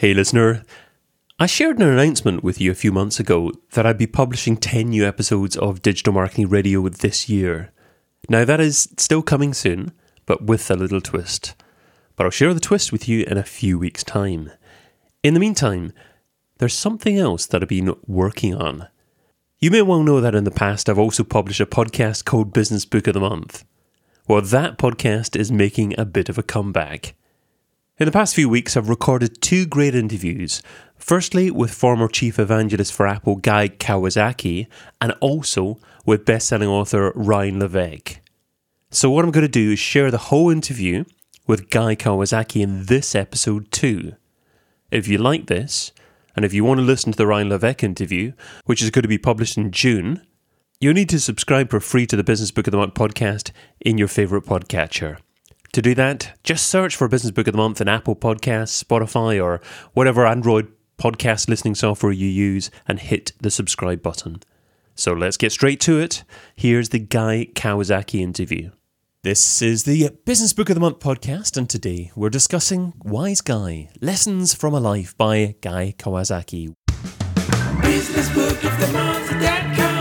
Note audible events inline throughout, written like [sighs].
Hey, listener. I shared an announcement with you a few months ago that I'd be publishing 10 new episodes of Digital Marketing Radio this year. Now, that is still coming soon, but with a little twist. But I'll share the twist with you in a few weeks' time. In the meantime, there's something else that I've been working on. You may well know that in the past I've also published a podcast called Business Book of the Month. Well, that podcast is making a bit of a comeback. In the past few weeks, I've recorded two great interviews. Firstly, with former chief evangelist for Apple Guy Kawasaki, and also with best-selling author Ryan Levesque. So, what I'm going to do is share the whole interview with Guy Kawasaki in this episode too. If you like this, and if you want to listen to the Ryan Levesque interview, which is going to be published in June, You'll need to subscribe for free to the Business Book of the Month podcast in your favourite podcatcher. To do that, just search for Business Book of the Month in Apple Podcasts, Spotify, or whatever Android podcast listening software you use and hit the subscribe button. So let's get straight to it. Here's the Guy Kawasaki interview. This is the Business Book of the Month podcast, and today we're discussing Wise Guy Lessons from a Life by Guy Kawasaki. Business Book of the Month.com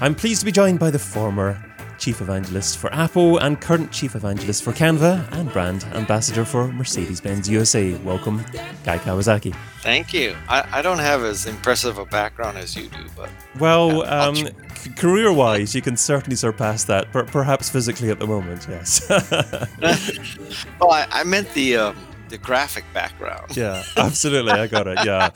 I'm pleased to be joined by the former Chief Evangelist for Apple and current Chief Evangelist for Canva and Brand Ambassador for Mercedes Benz USA. Welcome, Guy Kawasaki. Thank you. I, I don't have as impressive a background as you do, but. Well, yeah, um, c- career wise, you can certainly surpass that, but perhaps physically at the moment, yes. [laughs] [laughs] well, I, I meant the. Um, the graphic background. Yeah, [laughs] absolutely. I got it. Yeah.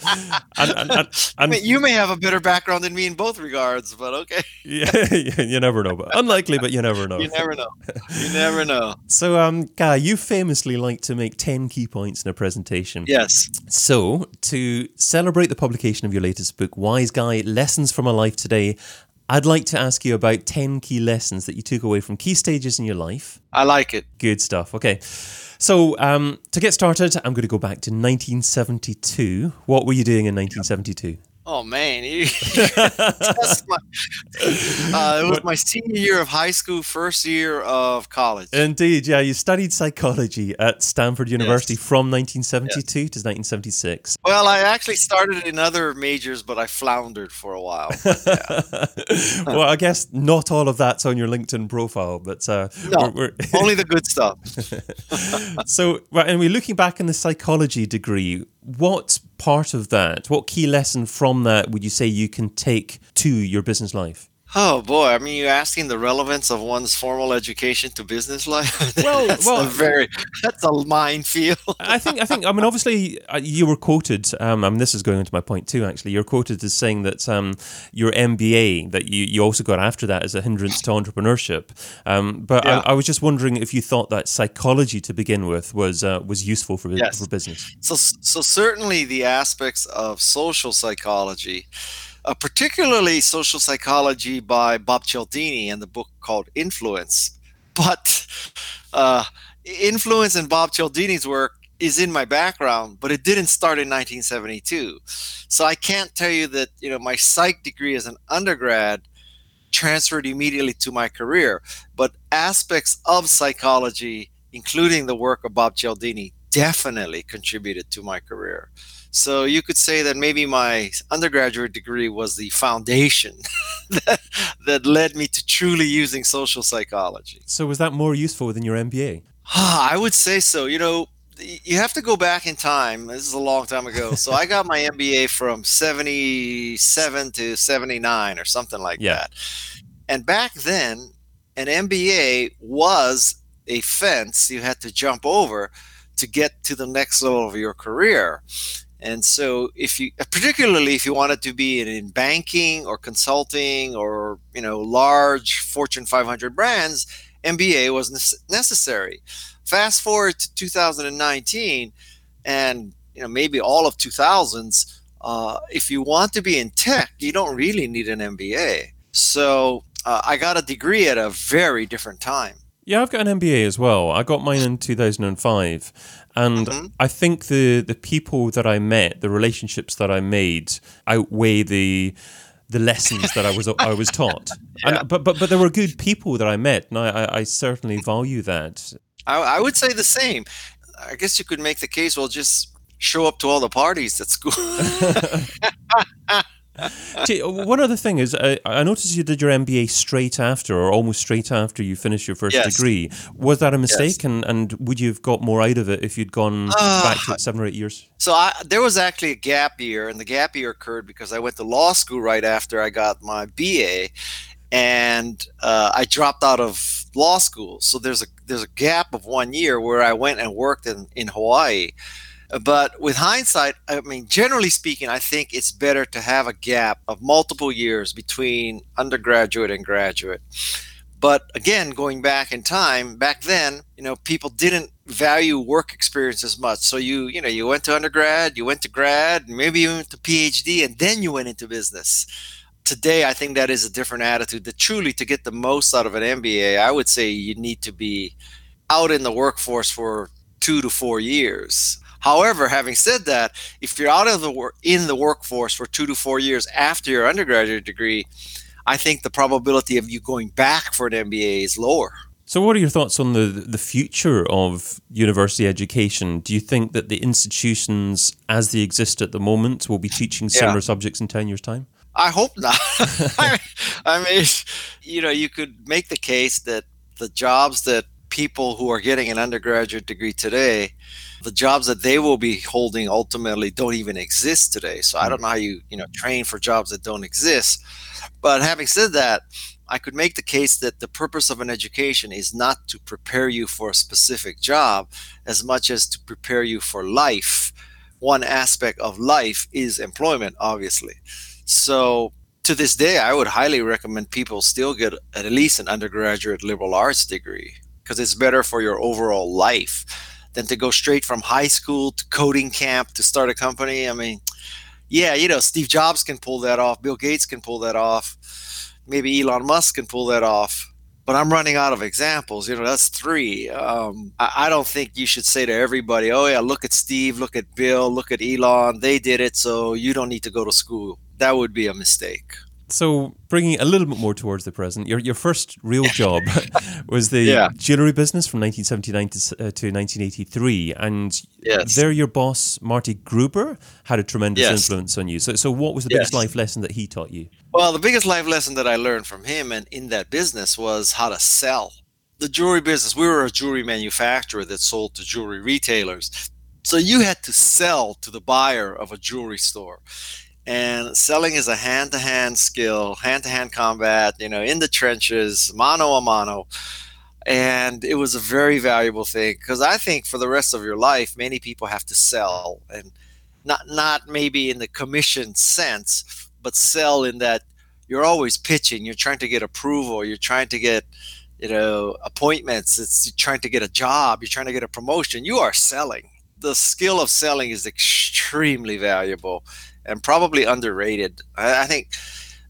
And, and, and, I mean, you may have a better background than me in both regards, but okay. [laughs] yeah, [laughs] you never know. But unlikely, but you never know. You never know. You never know. so, um, Guy, you famously like to make 10 key points in a presentation. Yes. So, to celebrate the publication of your latest book, Wise Guy Lessons from a Life Today, I'd like to ask you about 10 key lessons that you took away from key stages in your life. I like it. Good stuff. Okay. So, um, to get started, I'm going to go back to 1972. What were you doing in 1972? Oh man, my, [laughs] [laughs] uh, it was my senior year of high school, first year of college. Indeed, yeah, you studied psychology at Stanford University yes. from 1972 yes. to 1976. Well, I actually started in other majors, but I floundered for a while. Yeah. [laughs] well, I guess not all of that's on your LinkedIn profile, but uh, no, we're, we're only the good stuff. so, right, and we're looking back in the psychology degree. What part of that, what key lesson from that would you say you can take to your business life? Oh boy, I mean, you're asking the relevance of one's formal education to business life. [laughs] Well, that's well, a very that's a minefield. [laughs] I think, I think, I mean, obviously, uh, you were quoted. Um, I mean, this is going into my point too. Actually, you're quoted as saying that um, your MBA that you, you also got after that is a hindrance to entrepreneurship. Um, but yeah. I, I, was just wondering if you thought that psychology to begin with was uh, was useful for yes. for business. So, so certainly the aspects of social psychology uh, particularly social psychology by Bob Cialdini and the book called Influence. [laughs] But uh, influence in Bob Cialdini's work is in my background, but it didn't start in 1972. So I can't tell you that you know my psych degree as an undergrad transferred immediately to my career, but aspects of psychology, including the work of Bob Cialdini, definitely contributed to my career. So you could say that maybe my undergraduate degree was the foundation [laughs] that, that led me to truly using social psychology. So was that more useful than your MBA? [sighs] I would say so. You know, you have to go back in time. This is a long time ago. So I got my [laughs] MBA from 77 to 79 or something like yeah. that. And back then, an MBA was a fence you had to jump over to get to the next level of your career. And so, if you, particularly if you wanted to be in banking or consulting or you know large Fortune 500 brands, MBA was necessary. Fast forward to 2019, and you know maybe all of 2000s. Uh, if you want to be in tech, you don't really need an MBA. So uh, I got a degree at a very different time. Yeah, I've got an MBA as well. I got mine in 2005. And mm-hmm. I think the the people that I met, the relationships that I made outweigh the the lessons that I was I was [laughs] taught. yeah. And, but but but there were good people that I met, and I, I, I certainly value that. I, I, would say the same. I guess you could make the case. Well, just show up to all the parties at school. [laughs] [laughs] [laughs] One other thing is, uh, I noticed you did your MBA straight after, or almost straight after you finished your first yes. degree. Was that a mistake, yes. and and would you have got more out of it if you'd gone uh, back to it seven or eight years? So I, there was actually a gap year, and the gap year occurred because I went to law school right after I got my BA, and uh, I dropped out of law school. So there's a there's a gap of one year where I went and worked in in Hawaii. But with hindsight, I mean, generally speaking, I think it's better to have a gap of multiple years between undergraduate and graduate. But again, going back in time, back then, you know, people didn't value work experience as much. So you, you know, you went to undergrad, you went to grad, maybe you went to PhD, and then you went into business. Today, I think that is a different attitude. That truly, to get the most out of an MBA, I would say you need to be out in the workforce for two to four years However, having said that, if you're out of the work in the workforce for two to four years after your undergraduate degree, I think the probability of you going back for an MBA is lower. So, what are your thoughts on the the future of university education? Do you think that the institutions, as they exist at the moment, will be teaching similar yeah. subjects in ten years' time? I hope not. [laughs] I mean, you know, you could make the case that the jobs that people who are getting an undergraduate degree today the jobs that they will be holding ultimately don't even exist today. So I hmm. don't know how you you know train for jobs that don't exist. But having said that, I could make the case that the purpose of an education is not to prepare you for a specific job as much as to prepare you for life. One aspect of life is employment, obviously. So to this day, I would highly recommend people still get at least an undergraduate liberal arts degree because it's better for your overall life than to go straight from high school to coding camp to start a company. I mean, yeah, you know, Steve Jobs can pull that off, Bill Gates can pull that off, maybe Elon Musk can pull that off. But I'm running out of examples. You know, that's three. Um, I, I don't think you should say to everybody, "Oh yeah, look at Steve, look at Bill, look at Elon. They did it, so you don't need to go to school." That would be a mistake. So, bringing a little bit more towards the present, your your first real [laughs] job was the yeah. jewelry business from 1979 to, uh, to 1983, and yes. there your boss Marty Gruber had a tremendous yes. influence on you. So, so what was the biggest life lesson that he taught you? Well, the biggest life lesson that I learned from him and in that business was how to sell. The jewelry business, we were a jewelry manufacturer that sold to jewelry retailers. So you had to sell to the buyer of a jewelry store and selling is a hand-to-hand skill hand-to-hand combat you know in the trenches mano a mano. And it was a very valuable thing because i think for the rest of your life many people have to sell and not not maybe in the commission sense but sell in that you're always pitching you're trying to get approval you're trying to get you know appointments it's you're trying to get a job you're trying to get a promotion you are selling. The skill of selling is extremely valuable and probably underrated. I, I think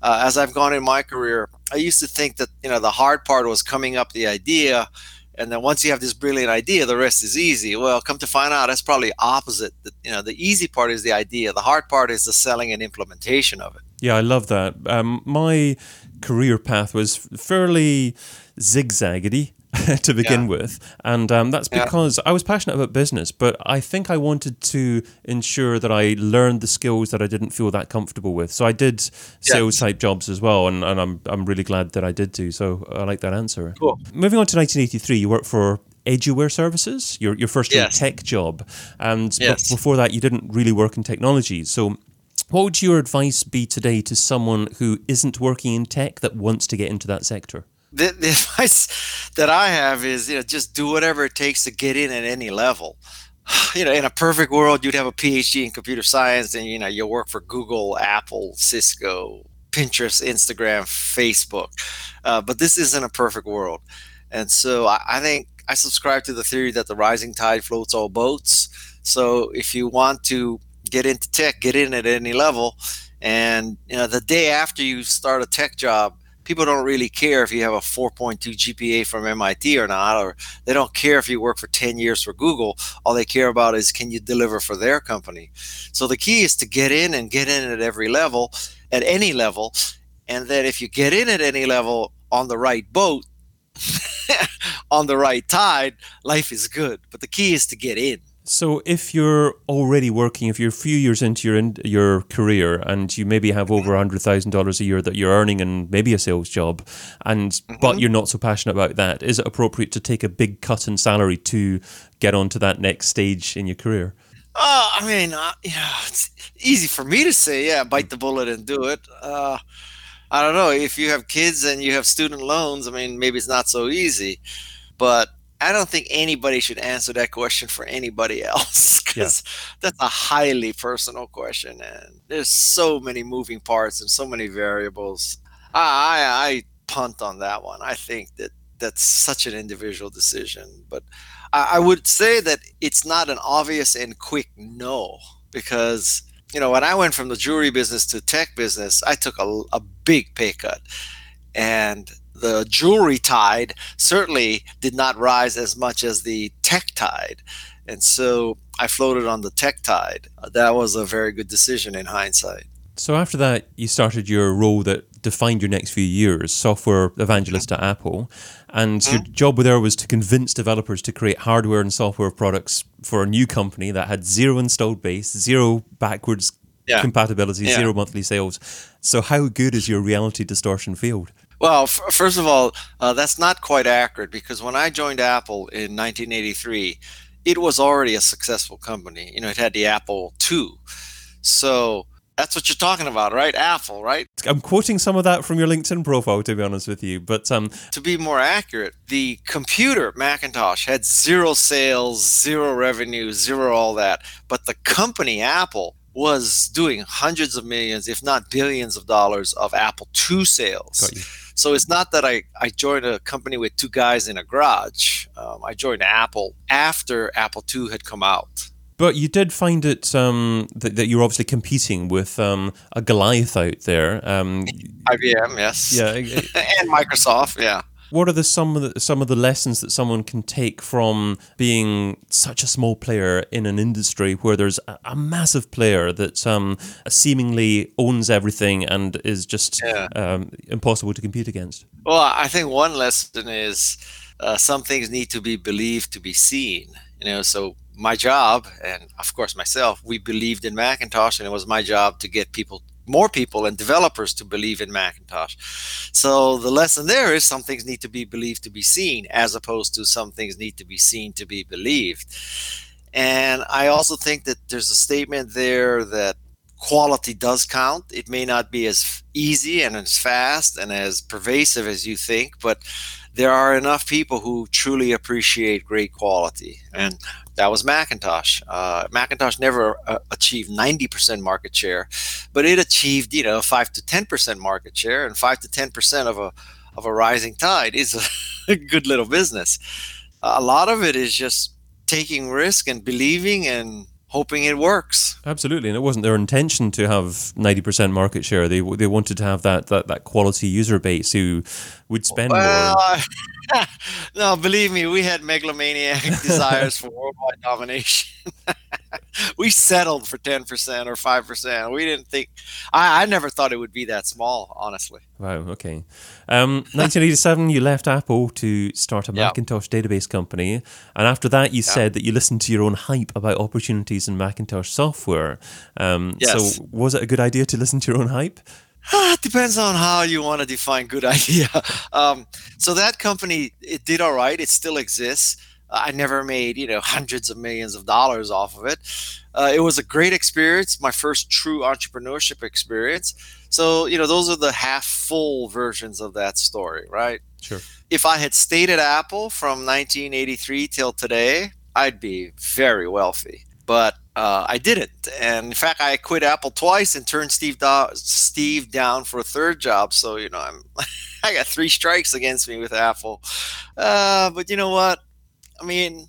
uh, as I've gone in my career, I used to think that you know the hard part was coming up the idea, and then once you have this brilliant idea, the rest is easy. Well, come to find out, that's probably opposite. The, You know, the easy part is the idea. The hard part is the selling and implementation of it. Yeah, I love that. Um, my career path was fairly zigzaggedy. [laughs] to begin yeah. with. And um, that's because yeah. I was passionate about business, but I think I wanted to ensure that I learned the skills that I didn't feel that comfortable with. So I did sales type jobs as well, and, and I'm, I'm really glad that I did do. So I like that answer. Cool. Moving on to 1983, you worked for Eduware Services, your, your first yes. tech job. And yes. before that, you didn't really work in technology. So what would your advice be today to someone who isn't working in tech that wants to get into that sector? The, the [laughs] advice that I have is, you know, just do whatever it takes to get in at any level. [sighs] You know, in a perfect world, you'd have a PhD in computer science, and you know, you'll work for Google, Apple, Cisco, Pinterest, Instagram, Facebook. Uh, but this isn't a perfect world, and so I, I think I subscribe to the theory that the rising tide floats all boats. So if you want to get into tech, get in at any level, and you know, the day after you start a tech job, people don't really care if you have a 4.2 GPA from MIT or not, or they don't care if you work for 10 years for Google. All they care about is can you deliver for their company. So the key is to get in and get in at every level, at any level. And then if you get in at any level on the right boat, [laughs] on the right tide, life is good. But the key is to get in. So, if you're already working, if you're a few years into your in, your career, and you maybe have over hundred thousand dollars a year that you're earning, and maybe a sales job, and mm-hmm. but you're not so passionate about that, is it appropriate to take a big cut in salary to get onto that next stage in your career? Uh, I mean, uh, yeah, it's easy for me to say, yeah, bite the bullet and do it. Uh, I don't know if you have kids and you have student loans. I mean, maybe it's not so easy, but I don't think anybody should answer that question for anybody [laughs] else because yeah. that's a highly personal question, and there's so many moving parts and so many variables. I, I, I punt on that one. I think that that's such an individual decision, but I, I would say that it's not an obvious and quick no because you know when I went from the jewelry business to tech business, I took a, a big pay cut, and the jewelry tide certainly did not rise as much as the tech tide. And so I floated on the tech tide. Uh, that was a very good decision in hindsight. So after that, you started your role that defined your next few years, software evangelist at Apple. And mm-hmm. your job there was to convince developers to create hardware and software products for a new company that had zero installed base, zero backwards yeah. compatibility, yeah. zero monthly sales. So how good is your reality distortion field? Well, f- first of all, uh, that's not quite accurate because when I joined Apple in 1983, it was already a successful company. You know, it had the Apple II. So that's what you're talking about, right? Apple, right? I'm quoting some of that from your LinkedIn profile, to be honest with you. But um, to be more accurate, the computer Macintosh had zero sales, zero revenue, zero all that. But the company Apple was doing hundreds of millions, if not billions of dollars of Apple II sales. So it's not that I, I joined a company with two guys in a garage. Um, I joined Apple after Apple II had come out. But you did find it um, that, that, you're obviously competing with um, a Goliath out there. Um, IBM, yes. Yeah, [laughs] and Microsoft, yeah what are the some of the some of the lessons that someone can take from being such a small player in an industry where there's a, a massive player that um, seemingly owns everything and is just yeah. um, impossible to compete against? Well, I think one lesson is uh, some things need to be believed to be seen. You know, so my job and of course myself, we believed in Macintosh, and it was my job to get people more people and developers to believe in Macintosh. So the lesson there is some things need to be believed to be seen, as opposed to some things need to be seen to be believed. And I also think that there's a statement there that quality does count. It may not be as easy and as fast and as pervasive as you think, but there are enough people who truly appreciate great quality. And that was Macintosh. Uh, Macintosh never uh, achieved 90% market share, but it achieved, you know, 5 to 10% market share, and 5 to 10% of a of a rising tide is [laughs] a good little business. a lot of it is just taking risk and believing and hoping it works. Absolutely, and it wasn't their intention to have ninety percent market share. They they wanted to have that that, that quality user base who would spend well, more. [laughs] no, believe me, we had megalomaniac [laughs] desires for worldwide domination. [laughs] [laughs] we settled for 10% or 5%. We didn't think, I, I never thought it would be that small, honestly. Wow, okay. Um, 1987, you left Apple to start a Macintosh database company. And after that, you said that you listened to your own hype about opportunities in Macintosh software. Um, yes. So, was it a good idea to listen to your own hype? [sighs] it depends on how you want to define good [laughs] idea. Um, so that company, it did all right. It still exists. I never made you know [laughs] hundreds of millions of dollars off of it. Uh, it was a great experience, my first true entrepreneurship experience. So you know those are the half full versions of that story, right? Sure. If I had stayed at Apple from 1983 till today, I'd be very wealthy. But uh, I didn't, and in fact, I quit Apple twice and turned Steve do- Steve down for a third job. So you know, I'm [laughs] I got three strikes against me with Apple. Uh, but you know what? I mean,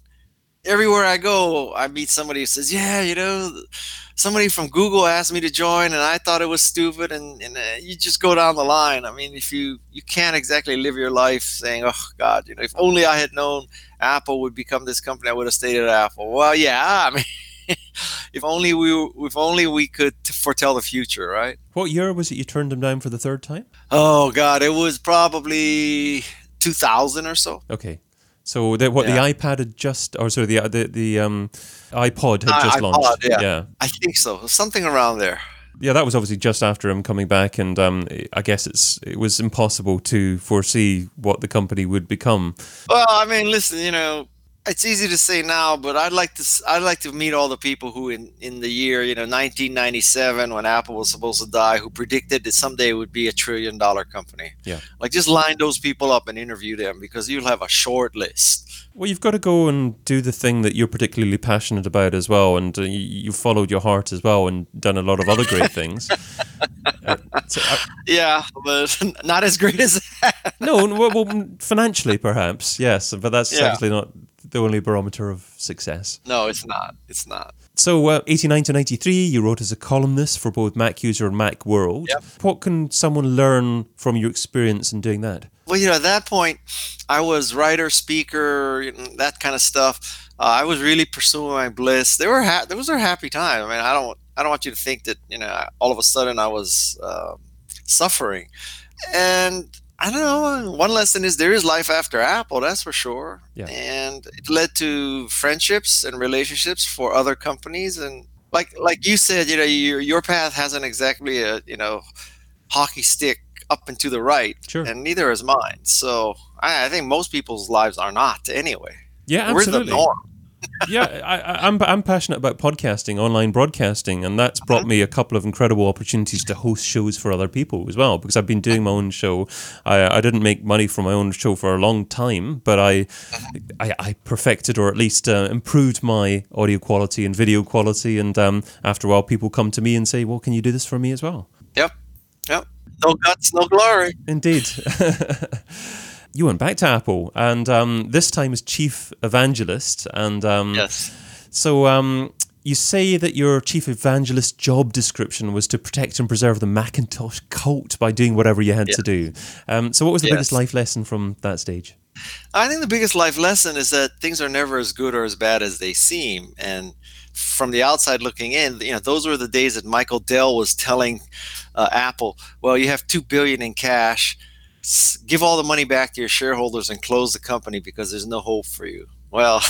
everywhere I go, I meet somebody who says, "Yeah, you know, somebody from Google asked me to join, and I thought it was stupid." And, and uh, you just go down the line. I mean, if you you can't exactly live your life saying, "Oh God, you know, if only I had known Apple would become this company, I would have stayed at Apple." Well, yeah, [laughs] I mean. if only we if only we could foretell the future, right? What year was it you turned them down for the third time? Oh God, it was probably 2000 or so. Okay, So the, what yeah. the iPad had just, or sorry, the the the um, iPod had uh, just iPod, launched. Yeah. yeah, I think so. Something around there. Yeah, that was obviously just after him coming back, and um, I guess it's it was impossible to foresee what the company would become. Well, I mean, listen, you know, it's easy to say now, but I'd like to I'd like to meet all the people who in in the year you know 1997 when Apple was supposed to die, who predicted that someday it would be a trillion dollar company. Yeah, like just line those people up and interview them because you'll have a short list. Well, you've got to go and do the thing that you're particularly passionate about as well, and uh, you, have followed your heart as well, and done a lot of other great things. [laughs] uh, so I, yeah, but [laughs] not as great as that. no, well, well, financially perhaps yes, but that's yeah. actually not the only barometer of success. No, it's not. It's not. So, uh, 89 to 93, you wrote as a columnist for both Mac User and Mac World. Yep. What can someone learn from your experience in doing that? Well, you know, at that point, I was writer, speaker, that kind of stuff. Uh, I was really pursuing my bliss. They were ha- those were happy time. I mean, I don't, I don't want you to think that you know, all of a sudden I was uh, suffering. And I don't know. One lesson is there is life after Apple, that's for sure. Yeah. And it led to friendships and relationships for other companies. And like like you said, you know, your your path hasn't exactly a you know hockey stick up and to the right, sure. and neither is mine. So I, I think most people's lives are not anyway. Yeah, absolutely. We're the norm yeah, I, am I'm, I'm passionate about podcasting, online broadcasting, and that's brought uh-huh. me a couple of incredible opportunities to host shows for other people as well. Because I've been doing my own show. I, I didn't make money from my own show for a long time, but I uh-huh. I, I perfected or at least uh, improved my audio quality and video quality. And um, after a while, people come to me and say, "Well, can you do this for me as well?" Yep, yep. No guts, no glory. Indeed. [laughs] you went back to Apple, and um, this time as chief evangelist. And um, yes, so um, you say that your chief evangelist job description was to protect and preserve the Macintosh cult by doing whatever you had to do. Um, so, what was the yes. biggest life lesson from that stage? I think the biggest life lesson is that things are never as good or as bad as they seem, and from the outside looking in, you know, those were the days that Michael Dell was telling uh, Apple, "Well, you have two billion in cash." Give all the money back to your shareholders and close the company because there's no hope for you. Well,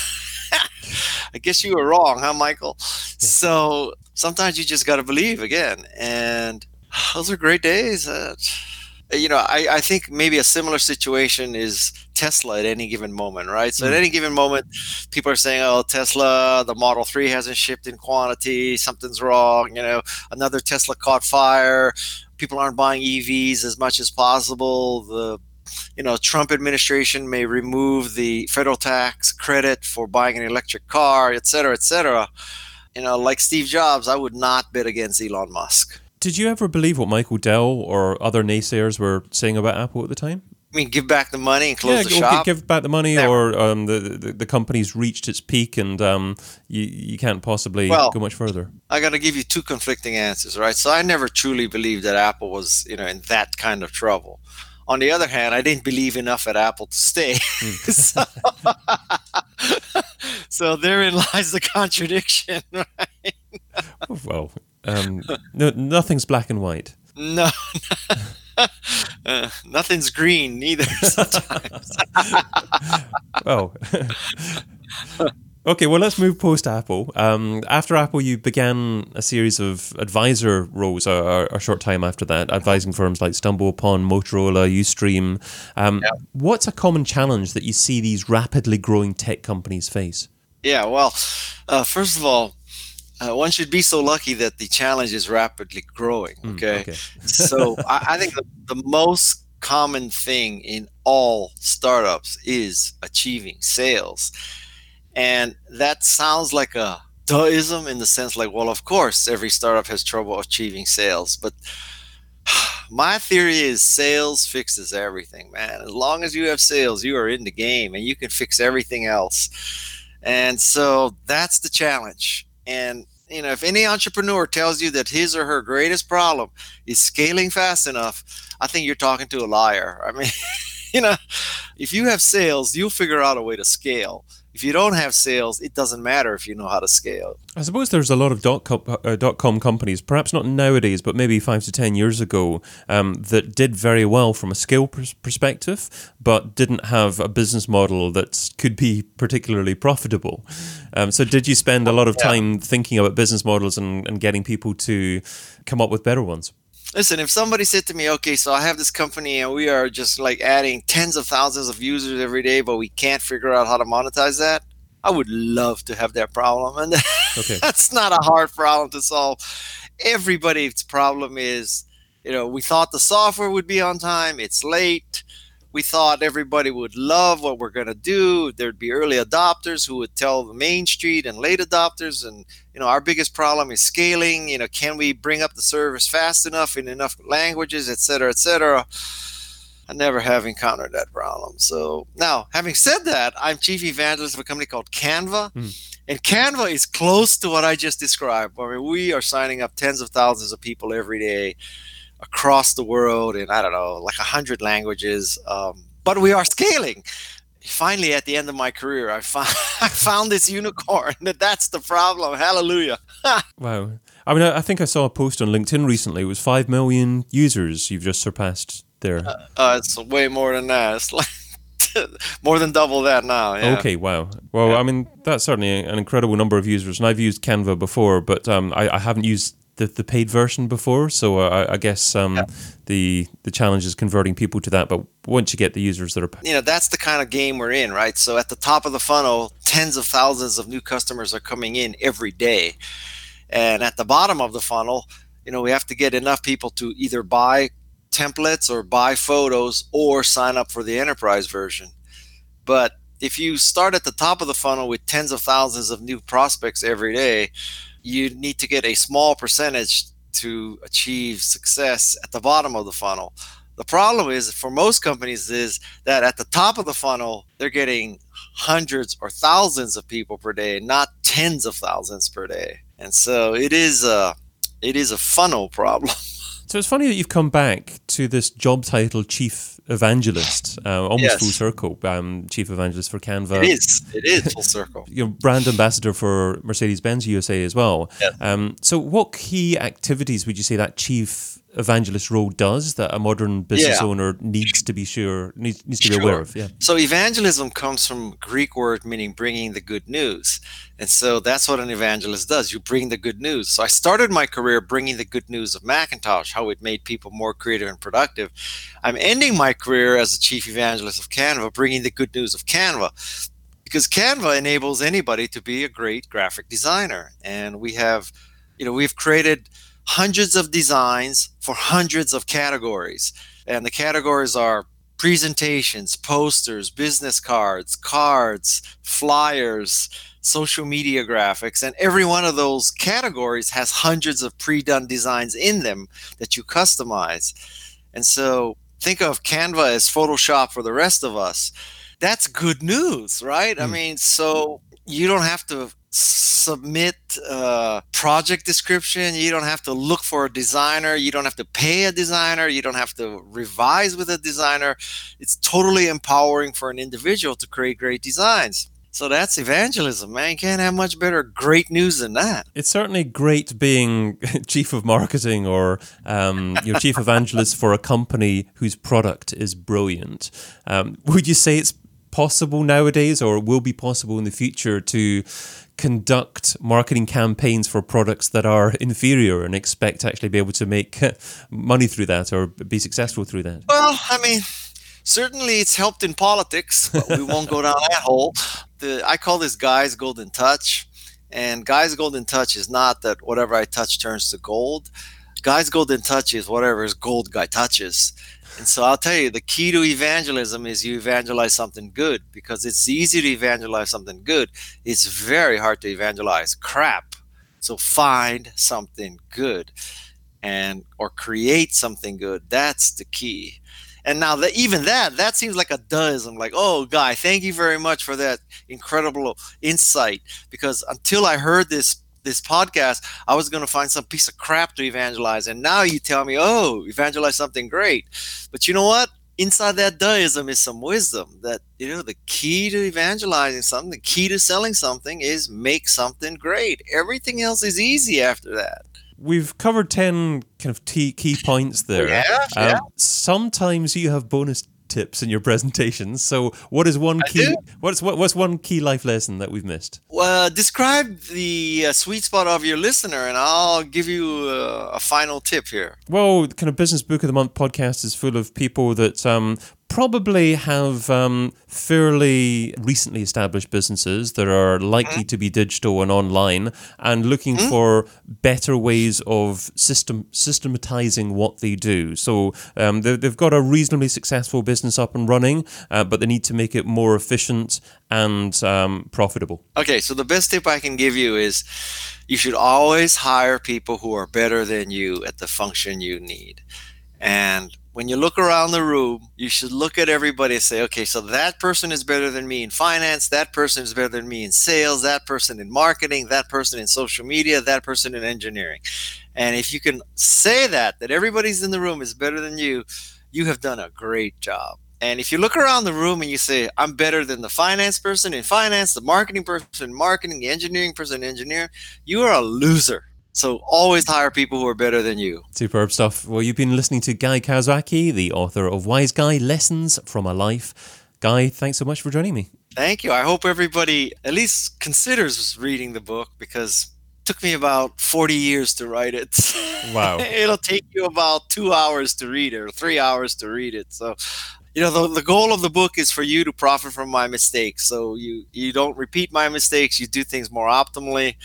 [laughs] I guess you were wrong, huh, Michael? Yeah. So sometimes you just got to believe again. And those are great days. Uh, you know, I, I think maybe a similar situation is Tesla at any given moment, right? So mm. at any given moment, people are saying, oh, Tesla, the Model 3 hasn't shipped in quantity, something's wrong, you know, another Tesla caught fire, people aren't buying EVs as much as possible. The you know Trump administration may remove the federal tax credit for buying an electric car, et cetera, et cetera. You know, like Steve Jobs, I would not bet against Elon Musk. Did you ever believe what Michael Dell or other naysayers were saying about Apple at the time? I mean, give back the money and close yeah, the shop. Give back the money, Never. or um, the, the, the company's reached its peak, and um, you you can't possibly well, go much further. I got to give you two conflicting answers, right? So I never truly believed that Apple was, you know, in that kind of trouble. On the other hand, I didn't believe enough at Apple to stay. Mm. [laughs] so, [laughs] so therein lies the contradiction, [laughs] right? well, um, no, nothing's black and white. No. [laughs] uh, nothing's green neither [laughs] sometimes. [laughs] well, okay, well, let's move post Apple. Um, after Apple, you began a series of advisor roles a, a, short time after that, advising firms like StumbleUpon, Motorola, Ustream. Um, yeah. What's a common challenge that you see these rapidly growing tech companies face? Yeah, well, uh, first of all, uh, one should be so lucky that the challenge is rapidly growing. Hmm, okay, mm, okay. [laughs] so I, I, think the, the most common thing in all startups is achieving sales, and that sounds like a duhism in the sense like, well, of course, every startup has trouble achieving sales, but [sighs] my theory is sales fixes everything, man. As long as you have sales, you are in the game, and you can fix everything else. And so that's the challenge. And you know, if any entrepreneur tells you that his or her greatest problem is scaling fast enough, I think you're talking to a liar. I mean, [laughs] you know, if you have sales, you'll figure out a way to scale. If you don't have sales, it doesn't matter if you know how to scale. I suppose there's a lot of dot com, uh, dot com companies, perhaps not nowadays, but maybe five to ten years ago, um, that did very well from a scale pers- perspective, but didn't have a business model that could be particularly profitable. Um, so, did you spend a lot of time yeah. thinking about business models and, and getting people to come up with better ones? Listen, if somebody said to me, okay, so I have this company and we are just like adding tens of thousands of users every day, but we can't figure out how to monetize that, I would love to have that problem. And [laughs] okay. that's not a hard problem to solve. Everybody's problem is, you know, we thought the software would be on time, it's late we thought everybody would love what we're going to do there'd be early adopters who would tell the main street and late adopters and you know our biggest problem is scaling you know can we bring up the service fast enough in enough languages et cetera et cetera i never have encountered that problem so now having said that i'm chief evangelist of a company called canva mm. And Canva is close to what I just described. I mean, we are signing up tens of thousands of people every day across the world in I don't know like a hundred languages. Um, but we are scaling. Finally, at the end of my career, I found [laughs] I found this unicorn. That [laughs] that's the problem. Hallelujah. [laughs] wow. I mean, I think I saw a post on LinkedIn recently. It was five million users you've just surpassed there. Uh, uh, it's way more than that. It's like more than double that now. Yeah. Okay, wow. Well, yeah. I mean, that's certainly an incredible number of users, and I've used Canva before, but um, I, I, haven't used the, the paid version before, so uh, I, I, guess um, yeah. the the challenge is converting people to that. But once you get the users that are, you know, that's the kind of game we're in, right? So at the top of the funnel, tens of thousands of new customers are coming in every day, and at the bottom of the funnel, you know, we have to get enough people to either buy templates or buy photos or sign up for the enterprise version. But if you start at the top of the funnel with tens of thousands of new prospects every day you need to get a small percentage to achieve success at the bottom of the funnel. The problem is for most companies is that at the top of the funnel, they're getting hundreds or thousands of people per day, not tens of thousands per day. And so it is a it is a funnel problem. [laughs] So it's funny that you've come back to this job title, chief evangelist, uh, almost yes. full circle. Um, chief evangelist for Canva. It is. It is full circle. [laughs] you know, brand ambassador for Mercedes Benz USA as well. Yes. Um, so, what key activities would you say that chief evangelist role does that a modern business yeah. owner needs to be sure needs, needs to be aware of yeah. So evangelism comes from greek word meaning bringing the good news. And so that's what an evangelist does. You bring the good news. So i started my career bringing the good news of macintosh how it made people more creative and productive. I'm ending my career as a chief evangelist of canva bringing the good news of canva. Because canva enables anybody to be a great graphic designer. And we have you know we've created hundreds of designs for hundreds of categories. And the categories are presentations, posters, business cards, cards, flyers, social media graphics. And every one of those categories has hundreds of pre done designs in them that you customize. And so think of Canva as Photoshop for the rest of us. That's good news, right? Mm. I hmm. mean, so you don't have to submit a project description. You don't have to look for a designer. You don't have to pay a designer. You don't have to revise with a designer. It's totally empowering for an individual to create great designs. So that's evangelism, man. You can't have much better great news than that. It's certainly great being [laughs] chief of marketing or um, your chief evangelist for a company whose product is brilliant. Um, would you say it's possible nowadays or will be possible in the future to conduct marketing campaigns for products that are [laughs] inferior and expect to actually be able to make [laughs] money through that or be successful through that? Well, I mean, certainly it's helped in politics, but we won't go down that hole. The, I call this Guy's golden touch. And Guy's golden touch is not that whatever I touch turns to gold. Guy's golden touch is whatever is gold guy touches. And so I'll tell you, the key to evangelism is you evangelize something good because it's easy to evangelize something good. It's very hard to evangelize crap. So find something good and or create something good. That's the key. And now that even that, that seems like a doesn't like, oh guy, thank you very much for that incredible insight. Because until I heard this this podcast, I was going to find some piece of crap to evangelize. And now you tell me, oh, evangelize something great. But you know what? inside that duhism is some wisdom that you know the key to evangelizing something the key to selling something is make something great everything else is easy after that we've covered 10 kind of key, points there yeah, um, yeah. sometimes you have bonus tips in your presentations. So, what is one key? What's what, what's one key life lesson that we've missed? Well, describe the uh, sweet spot of your listener, and I'll give you uh, a final tip here. Well, kind of business book of the month podcast is full of people that um, probably have um, fairly recently established businesses that are likely mm-hmm. to be digital and online and looking mm-hmm. for better ways of system systematizing what they do. So um, they've got a reasonably successful business up and running, uh, but they need to make it more efficient and um, profitable. Okay, so the best tip I can give you is you should always hire people who are better than you at the function you need. And when you look around the room, you should look at everybody and say, okay, so that person is better than me in finance, that person is better than me in sales, that person in marketing, that person in social media, that person in engineering. And if you can say that, that everybody's in the room is better than you, you have done a great job. And if you look around the room and you say, I'm better than the finance person in finance, the marketing person in marketing, the engineering person in engineering, you are a loser so always hire people who are better than you. Superb stuff. Well, you've been listening to Guy Kawasaki, the author of Wise Guy Lessons from a Life. Guy, thanks so much for joining me. Thank you. I hope everybody at least considers reading the book because it took me about 40 years to write it. [laughs] Wow. It'll take you about two hours to read it or three hours to read it. So you know the, the goal of the book is for you to profit from my mistakes so you you don't repeat my mistakes you do things more optimally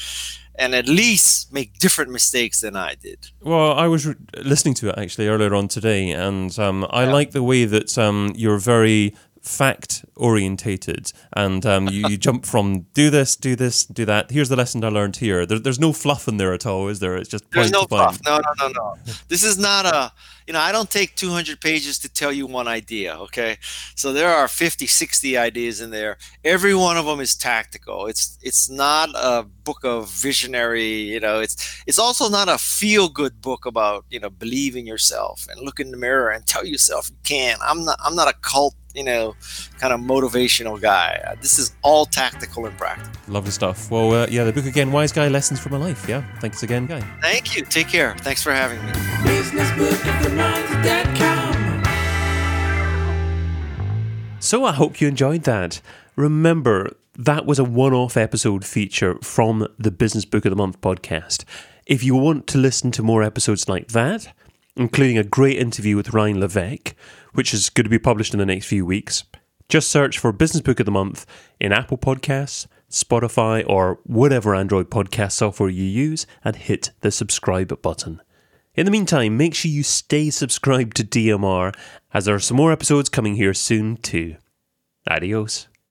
and at least make different mistakes than I did. Well, I was re- listening to it actually earlier on today, and um, I yeah. like the way that um, you're very fact orientated and um, you, you jump from do this do this do that. Here's the lesson i learned here. There, there's no fluff in there at all is there? It's just there's no fluff. no no no no. This is not a you know i don't take 200 pages to tell you one idea okay? So there are 50 60 ideas in there. Every one of them is tactical. It's it's not a book of visionary you know it's it's also not a feel good book about you know believe in yourself and look in the mirror and tell yourself you can. I'm not i'm not a cult you know, kind of motivational guy. Uh, this is all tactical and practical. Lovely stuff. Well, uh, yeah, the book again, Wise Guy Lessons from a Life. Yeah. Thanks again, Guy. Thank you. Take care. Thanks for having me. So I hope you enjoyed that. Remember, that was a one off episode feature from the Business Book of the Month podcast. If you want to listen to more episodes like that, including a great interview with Ryan Levesque, which is going to be published in the next few weeks. Just search for Business Book of the Month in Apple Podcasts, Spotify, or whatever Android podcast software you use and hit the subscribe button. In the meantime, make sure you stay subscribed to DMR as there are some more episodes coming here soon too. Adios.